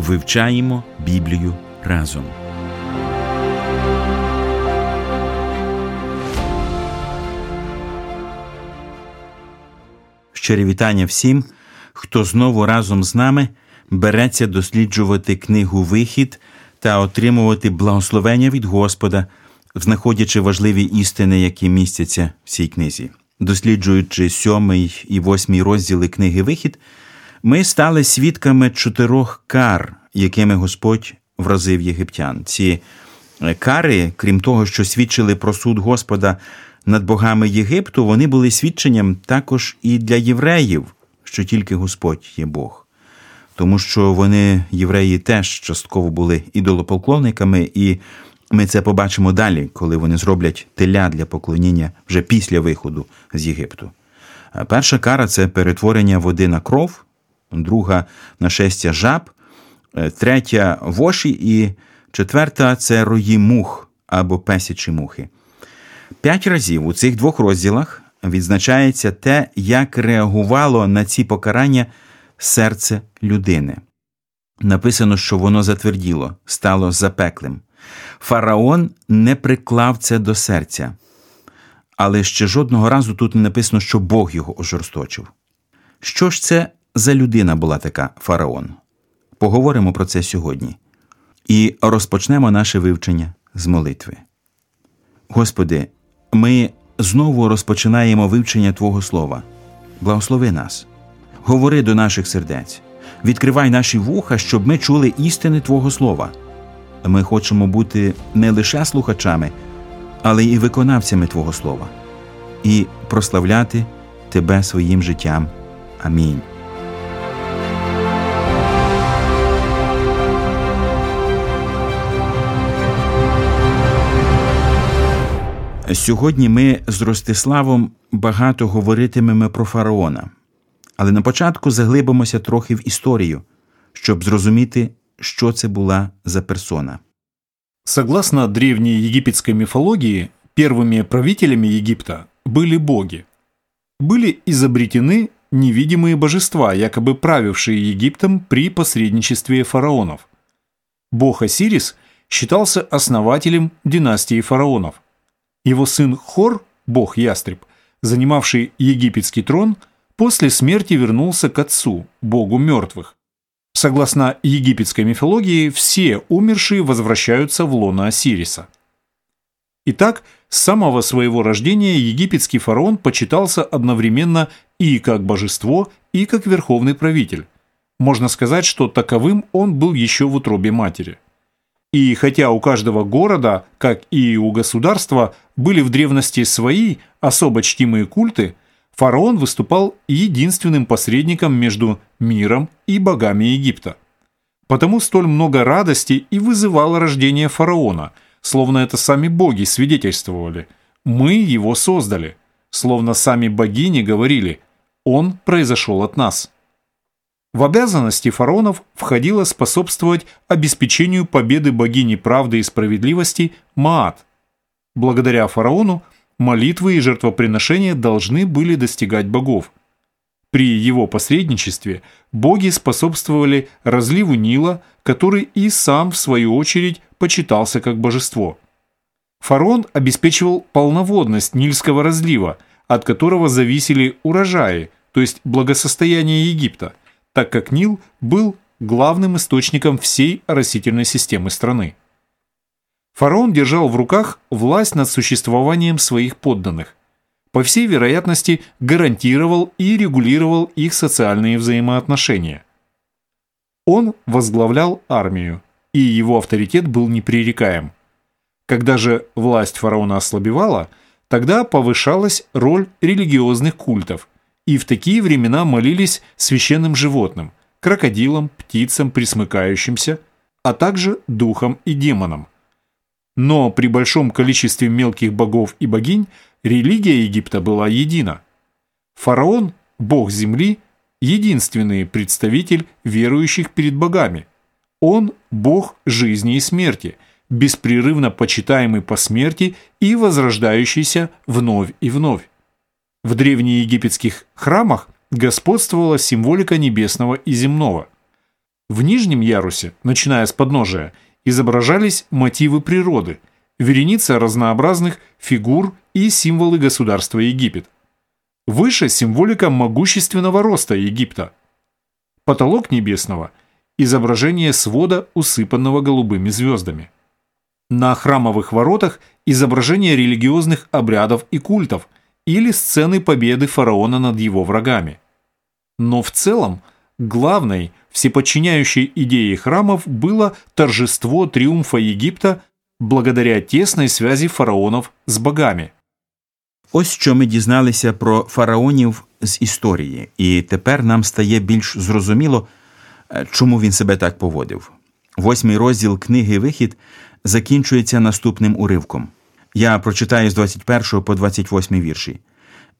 Вивчаємо Біблію разом. Щирі вітання всім, хто знову разом з нами береться досліджувати книгу Вихід та отримувати благословення від Господа, знаходячи важливі істини, які містяться в цій книзі. Досліджуючи сьомий і восьмий розділи книги Вихід, ми стали свідками чотирьох кар, якими Господь вразив єгиптян. Ці е, кари, крім того, що свідчили про суд Господа над богами Єгипту, вони були свідченням також і для євреїв, що тільки Господь є Бог. Тому що вони, євреї, теж частково були ідолополклонниками, і ми це побачимо далі, коли вони зроблять теля для поклоніння вже після виходу з Єгипту. Перша кара це перетворення води на кров, друга нашестя жаб, е, третя воші і четверта це рої мух або песячі мухи. П'ять разів у цих двох розділах відзначається те, як реагувало на ці покарання серце людини. Написано, що воно затверділо, стало запеклим. Фараон не приклав це до серця, але ще жодного разу тут не написано, що Бог його ожорсточив. Що ж це за людина була така фараон? Поговоримо про це сьогодні. І розпочнемо наше вивчення з молитви. Господи, ми знову розпочинаємо вивчення Твого Слова. Благослови нас, говори до наших сердець, відкривай наші вуха, щоб ми чули істини Твого Слова. Ми хочемо бути не лише слухачами, але і виконавцями Твого Слова, і прославляти Тебе своїм життям. Амінь. Сьогодні ми з Ростиславом багато говоритимемо про фараона, але на початку заглибимося трохи в історію, щоб зрозуміти, що це була за персона. Согласно древней египетской мифологии, первыми правителями Египта были боги. Были изобретены невидимые божества, якобы правившие Египтом при посредничестве фараонов. Бог Осирис считался основателем династии фараонов – Его сын Хор, бог-ястреб, занимавший египетский трон, после смерти вернулся к отцу, богу мертвых. Согласно египетской мифологии, все умершие возвращаются в лоно Осириса. Итак, с самого своего рождения египетский фараон почитался одновременно и как божество, и как верховный правитель. Можно сказать, что таковым он был еще в утробе матери. И хотя у каждого города, как и у государства, были в древности свои особо чтимые культы, фараон выступал единственным посредником между миром и богами Египта. Потому столь много радости и вызывало рождение фараона, словно это сами боги свидетельствовали. Мы его создали, словно сами богини говорили «Он произошел от нас». В обязанности фараонов входило способствовать обеспечению победы богини правды и справедливости Маат. Благодаря фараону молитвы и жертвоприношения должны были достигать богов. При его посредничестве боги способствовали разливу Нила, который и сам, в свою очередь, почитался как божество. Фараон обеспечивал полноводность Нильского разлива, от которого зависели урожаи, то есть благосостояние Египта – так как Нил был главным источником всей растительной системы страны. Фараон держал в руках власть над существованием своих подданных. По всей вероятности, гарантировал и регулировал их социальные взаимоотношения. Он возглавлял армию, и его авторитет был непререкаем. Когда же власть фараона ослабевала, тогда повышалась роль религиозных культов, и в такие времена молились священным животным, крокодилам, птицам, присмыкающимся, а также духам и демонам. Но при большом количестве мелких богов и богинь религия Египта была едина. Фараон, бог земли, единственный представитель верующих перед богами. Он – бог жизни и смерти, беспрерывно почитаемый по смерти и возрождающийся вновь и вновь. В древнеегипетских храмах господствовала символика небесного и земного. В нижнем ярусе, начиная с подножия, изображались мотивы природы, вереница разнообразных фигур и символы государства Египет. Выше символика могущественного роста Египта. Потолок небесного – изображение свода, усыпанного голубыми звездами. На храмовых воротах изображение религиозных обрядов и культов или сцены победы фараона над его врагами. Но в целом главной, всеподчиняющей идеей храмов было торжество триумфа Египта благодаря тесной связи фараонов з богами. Ось що ми дізналися про фараонів з історії, і тепер нам стає більш зрозуміло, е, чому він себе так поводив. Восьмий розділ книги Вихід закінчується наступним уривком. Я прочитаю з 21 по 28 вірші.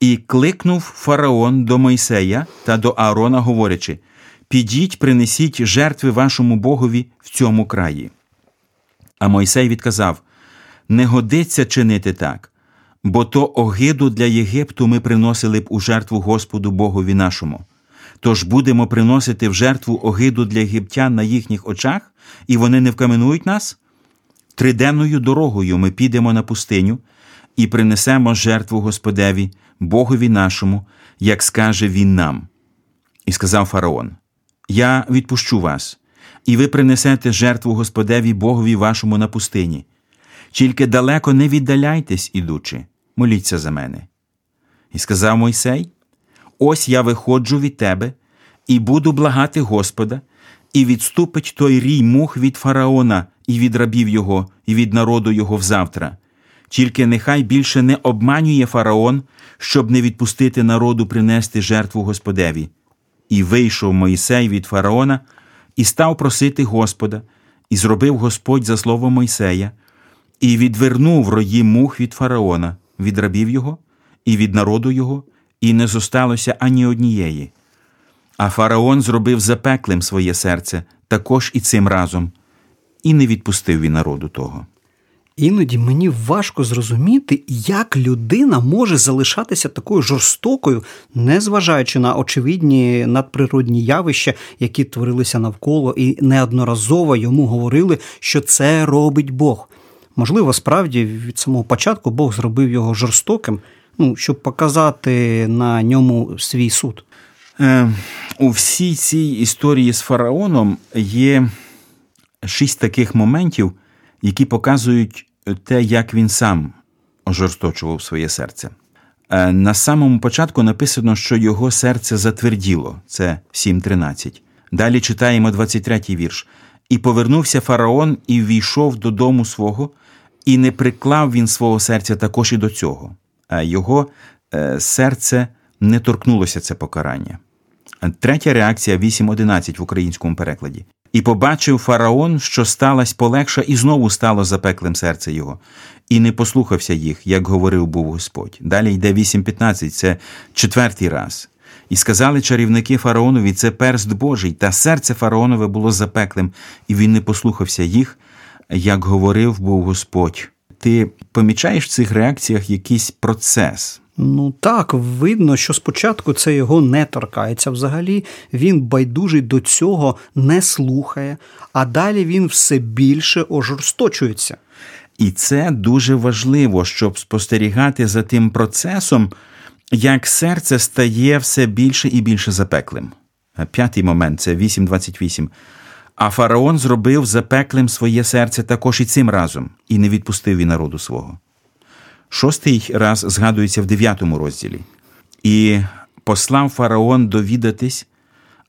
І кликнув фараон до Мойсея та до Аарона, говорячи: Підіть, принесіть жертви вашому богові в цьому краї. А Мойсей відказав: Не годиться чинити так, бо то огиду для Єгипту ми приносили б у жертву Господу Богові нашому. Тож будемо приносити в жертву огиду для єгиптян на їхніх очах, і вони не вкаменують нас? Триденною дорогою ми підемо на пустиню і принесемо жертву Господеві, Богові нашому, як скаже він нам. І сказав фараон: Я відпущу вас, і ви принесете жертву Господеві Богові вашому на пустині. Тільки далеко не віддаляйтесь, ідучи, моліться за мене. І сказав Мойсей: Ось я виходжу від тебе і буду благати Господа, і відступить той рій мух від фараона, і від рабів його, і від народу його взавтра. Тільки нехай більше не обманює фараон, щоб не відпустити народу принести жертву Господеві. І вийшов Мойсей від фараона і став просити Господа, і зробив Господь за слово Мойсея, і відвернув рої мух від фараона, від рабів його, і від народу його, і не зосталося ані однієї. А фараон зробив запеклим своє серце також і цим разом, і не відпустив він народу того. Іноді мені важко зрозуміти, як людина може залишатися такою жорстокою, незважаючи на очевидні надприродні явища, які творилися навколо, і неодноразово йому говорили, що це робить Бог. Можливо, справді від самого початку Бог зробив його жорстоким, ну, щоб показати на ньому свій суд. Е, у всій цій історії з фараоном є шість таких моментів, які показують те, як він сам ожорсточував своє серце. Е, на самому початку написано, що його серце затверділо, це 7.13. Далі читаємо 23-й вірш. І повернувся фараон і ввійшов додому свого, і не приклав він свого серця також і до цього, його е, серце не торкнулося це покарання. Третя реакція 8.11 в українському перекладі. І побачив фараон, що сталась полегша, і знову стало запеклим серце його, і не послухався їх, як говорив був Господь. Далі йде 8.15, це четвертий раз. І сказали чарівники фараонові, це перст Божий, та серце фараонове було запеклим, і він не послухався їх, як говорив був Господь. Ти помічаєш в цих реакціях якийсь процес? Ну так, видно, що спочатку це його не торкається. Взагалі він байдужий до цього не слухає, а далі він все більше ожорсточується. І це дуже важливо, щоб спостерігати за тим процесом, як серце стає все більше і більше запеклим. П'ятий момент це 8.28. А фараон зробив запеклим своє серце також і цим разом, і не відпустив він народу свого. Шостий раз згадується в дев'ятому розділі. І послав фараон довідатись,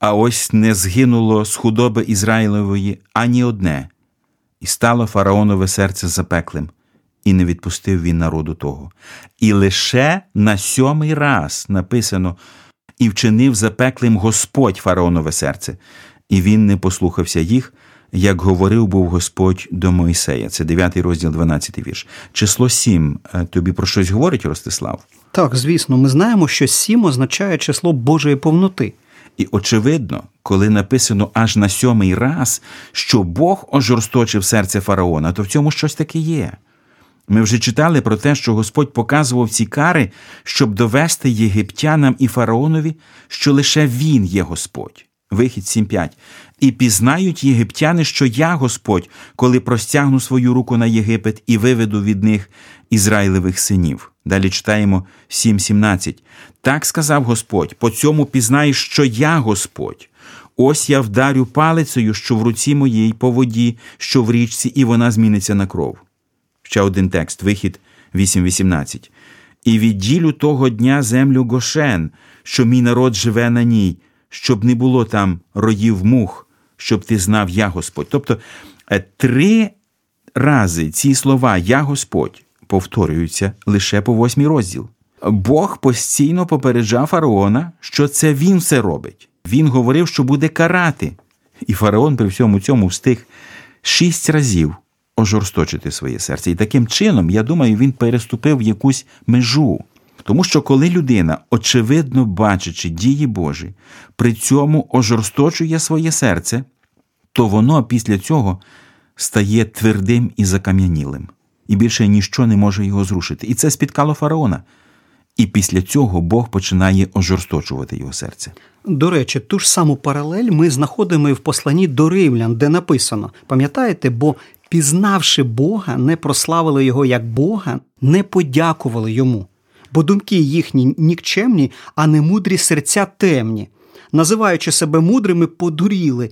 а ось не згинуло з худоби Ізраїлової ані одне, і стало фараонове серце запеклим, і не відпустив він народу того. І лише на сьомий раз написано і вчинив запеклим Господь фараонове серце, і він не послухався їх, як говорив був Господь до Мойсея. Це 9 розділ, 12 вірш. Число 7 е, тобі про щось говорить, Ростислав? Так, звісно, ми знаємо, що сім означає число Божої повноти. І очевидно, коли написано аж на сьомий раз, що Бог ожорсточив серце фараона, то в цьому щось таке є. Ми вже читали про те, що Господь показував ці кари, щоб довести єгиптянам і фараонові, що лише Він є Господь. Вихід 7.5. І пізнають єгиптяни, що я Господь, коли простягну свою руку на Єгипет і виведу від них Ізраїлевих синів. Далі читаємо 7.17. Так сказав Господь: по цьому пізнаєш, що я Господь. Ось я вдарю палицею, що в руці моїй по воді, що в річці, і вона зміниться на кров. Ще один текст, вихід 8.18. І відділю того дня землю Гошен, що мій народ живе на ній, щоб не було там роїв мух, щоб ти знав я Господь. Тобто е, три рази ці слова Я Господь повторюються лише по восьмій розділ. Бог постійно попереджав фараона, що це він все робить. Він говорив, що буде карати. І фараон при всьому цьому встиг шість разів ожорсточити своє серце. І таким чином, я думаю, він переступив якусь межу. Тому що коли людина, очевидно бачачи дії Божі, при цьому ожорсточує своє серце, то воно після цього стає твердим і закам'янілим, і більше ніщо не може його зрушити. І це спіткало фараона. І після цього Бог починає ожорсточувати його серце. До речі, ту ж саму паралель ми знаходимо і в посланні до римлян, де написано: пам'ятаєте, бо пізнавши Бога, не прославили його як Бога, не подякували йому, бо думки їхні нікчемні, а не мудрі серця темні, називаючи себе мудрими, подуріли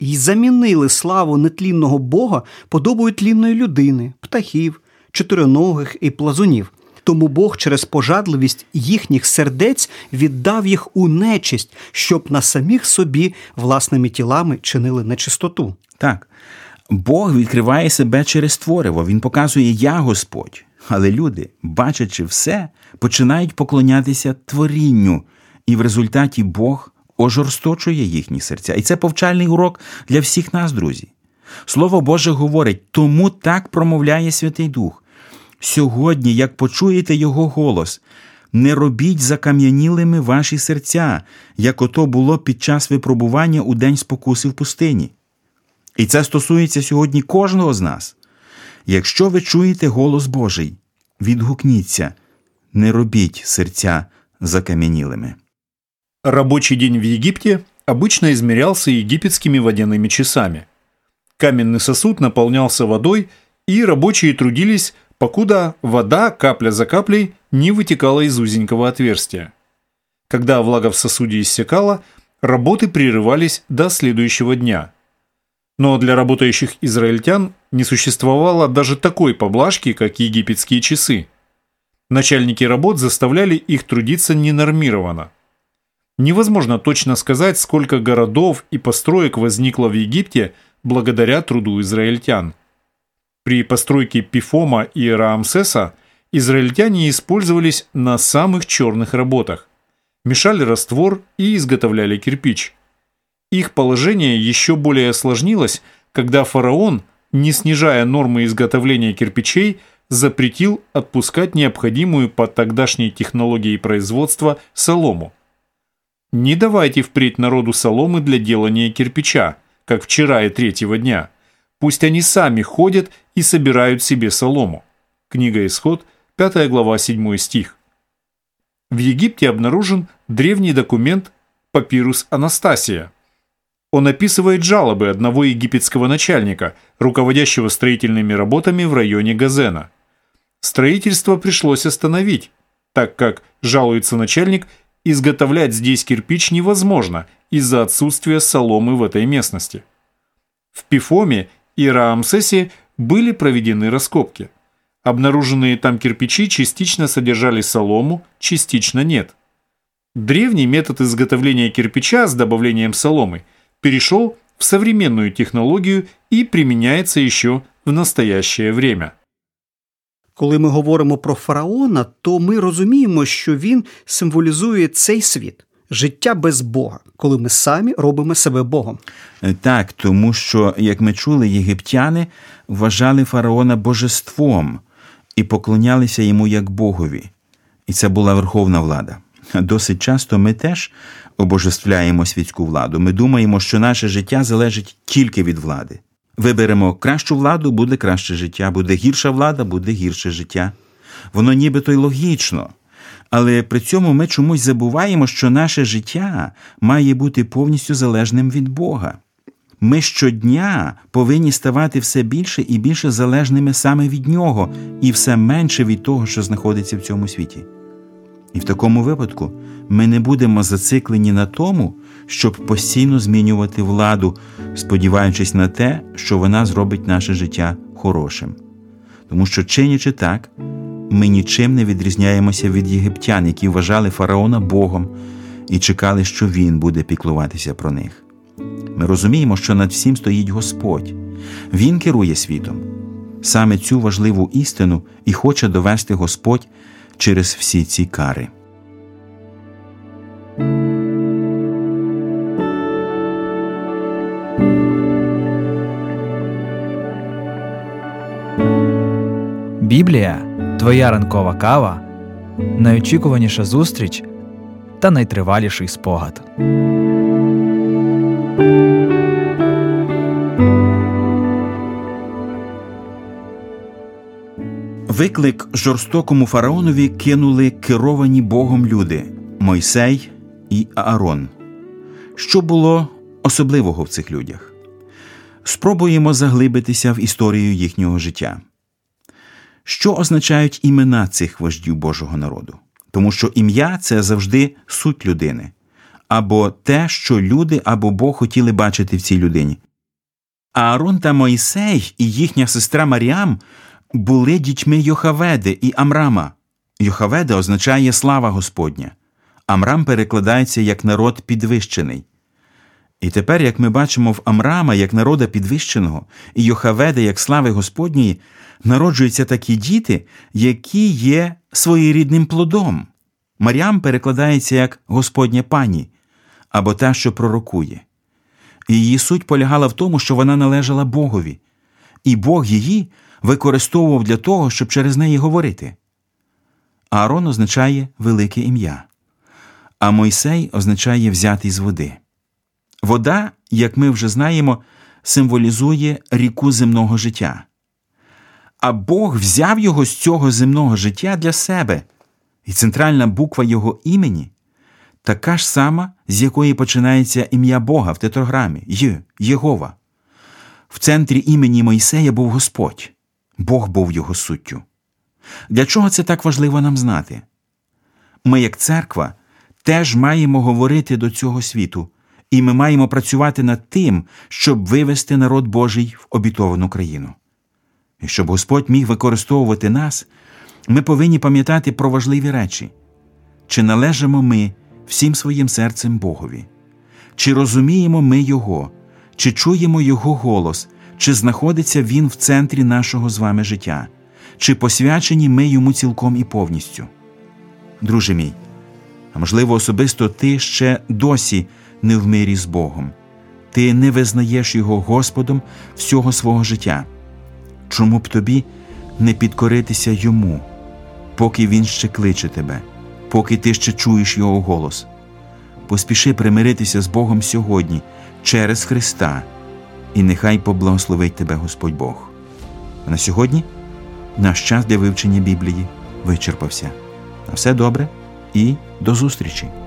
і замінили славу нетлінного Бога подобою тлінної людини, птахів, чотириногих і плазунів. Тому Бог через пожадливість їхніх сердець віддав їх у нечисть, щоб на самих собі власними тілами чинили нечистоту. Так. Бог відкриває себе через твориво, Він показує Я Господь. Але люди, бачачи все, починають поклонятися творінню, і в результаті Бог ожорсточує їхні серця. І це повчальний урок для всіх нас, друзі. Слово Боже говорить, тому так промовляє Святий Дух. Сьогодні, як почуєте Його голос, не робіть закам'янілими ваші серця, як ото було під час випробування у день спокуси в пустині. І це стосується сьогодні кожного з нас. Якщо ви чуєте голос Божий, відгукніться, не робіть серця закам'янілими. Рабочий день в Египте обычно измерялся египетскими водяными часами. Каменный сосуд наполнялся водой, и рабочие трудились, покуда вода капля за каплей не вытекала из узенького отверстия. Когда влага в сосуде иссякала, работы прерывались до следующего дня. но для работающих израильтян не существовало даже такой поблажки, как египетские часы. Начальники работ заставляли их трудиться ненормированно. Невозможно точно сказать, сколько городов и построек возникло в Египте благодаря труду израильтян. При постройке Пифома и Раамсеса израильтяне использовались на самых черных работах. Мешали раствор и изготовляли кирпич. Их положение еще более осложнилось, когда фараон, не снижая нормы изготовления кирпичей, запретил отпускать необходимую по тогдашней технологии производства солому. Не давайте впредь народу соломы для делания кирпича, как вчера и третьего дня. Пусть они сами ходят и собирают себе солому. Книга Исход, 5 глава, 7 стих. В Египте обнаружен древний документ «Папирус Анастасия». Он описывает жалобы одного египетского начальника, руководящего строительными работами в районе Газена. Строительство пришлось остановить, так как, жалуется начальник, изготовлять здесь кирпич невозможно из-за отсутствия соломы в этой местности. В Пифоме и Раамсесе были проведены раскопки. Обнаруженные там кирпичи частично содержали солому, частично нет. Древний метод изготовления кирпича с добавлением соломы перешел в современную технологию и применяется еще в настоящее время. Коли ми говоримо про фараона, то ми розуміємо, що він символізує цей світ, життя без Бога, коли ми самі робимо себе Богом. Е, так, тому що, як ми чули, єгиптяни вважали фараона божеством і поклонялися йому як Богові. І це була верховна влада. Досить часто ми теж обожествляємо світську владу. Ми думаємо, що наше життя залежить тільки від влади. Виберемо кращу владу, буде краще життя, буде гірша влада, буде гірше життя. Воно нібито й логічно. Але при цьому ми чомусь забуваємо, що наше життя має бути повністю залежним від Бога. Ми щодня повинні ставати все більше і більше залежними саме від Нього, і все менше від того, що знаходиться в цьому світі. І в такому випадку ми не будемо зациклені на тому, щоб постійно змінювати владу, сподіваючись на те, що вона зробить наше життя хорошим. Тому що, чинячи так, ми нічим не відрізняємося від єгиптян, які вважали фараона Богом і чекали, що він буде піклуватися про них. Ми розуміємо, що над всім стоїть Господь, Він керує світом. Саме цю важливу істину і хоче довести Господь через всі ці кари. Біблія твоя ранкова кава, найочікуваніша зустріч та найтриваліший спогад. Виклик жорстокому фараонові кинули керовані Богом люди Мойсей і Аарон. Що було особливого в цих людях? Спробуємо заглибитися в історію їхнього життя. Що означають імена цих вождів Божого народу? Тому що ім'я це завжди суть людини, або те, що люди або Бог хотіли бачити в цій людині. Аарон та Мойсей і їхня сестра Маріам були дітьми Йохаведи і Амрама. Йохаведа означає слава Господня. Амрам перекладається як народ підвищений. І тепер, як ми бачимо в Амрама як народа підвищеного, і Йохаведа як слави Господньої, народжуються такі діти, які є своєрідним плодом. Маріам перекладається як Господня пані або та, що пророкує. Її суть полягала в тому, що вона належала Богові, і Бог її використовував для того, щоб через неї говорити. Аарон означає велике ім'я, а Мойсей означає взятий з води. Вода, як ми вже знаємо, символізує ріку земного життя. А Бог взяв його з цього земного життя для себе, і центральна буква його імені така ж сама, з якої починається ім'я Бога в тетрограмі Й, Єгова. В центрі імені Мойсея був Господь, Бог був його суттю. Для чого це так важливо нам знати? Ми, як церква, теж маємо говорити до цього світу, і ми маємо працювати над тим, щоб вивести народ Божий в обітовану країну. І щоб Господь міг використовувати нас, ми повинні пам'ятати про важливі речі, чи належимо ми всім своїм серцем Богові, чи розуміємо ми Його, чи чуємо Його голос, чи знаходиться Він в центрі нашого з вами життя, чи посвячені ми йому цілком і повністю. Друже мій, а можливо, особисто ти ще досі не в мирі з Богом, ти не визнаєш Його Господом всього свого життя. Чому б тобі не підкоритися йому, поки він ще кличе тебе, поки ти ще чуєш його голос? Поспіши примиритися з Богом сьогодні через Христа, і нехай поблагословить тебе Господь Бог. А на сьогодні наш час для вивчення Біблії вичерпався. На все добре і до зустрічі!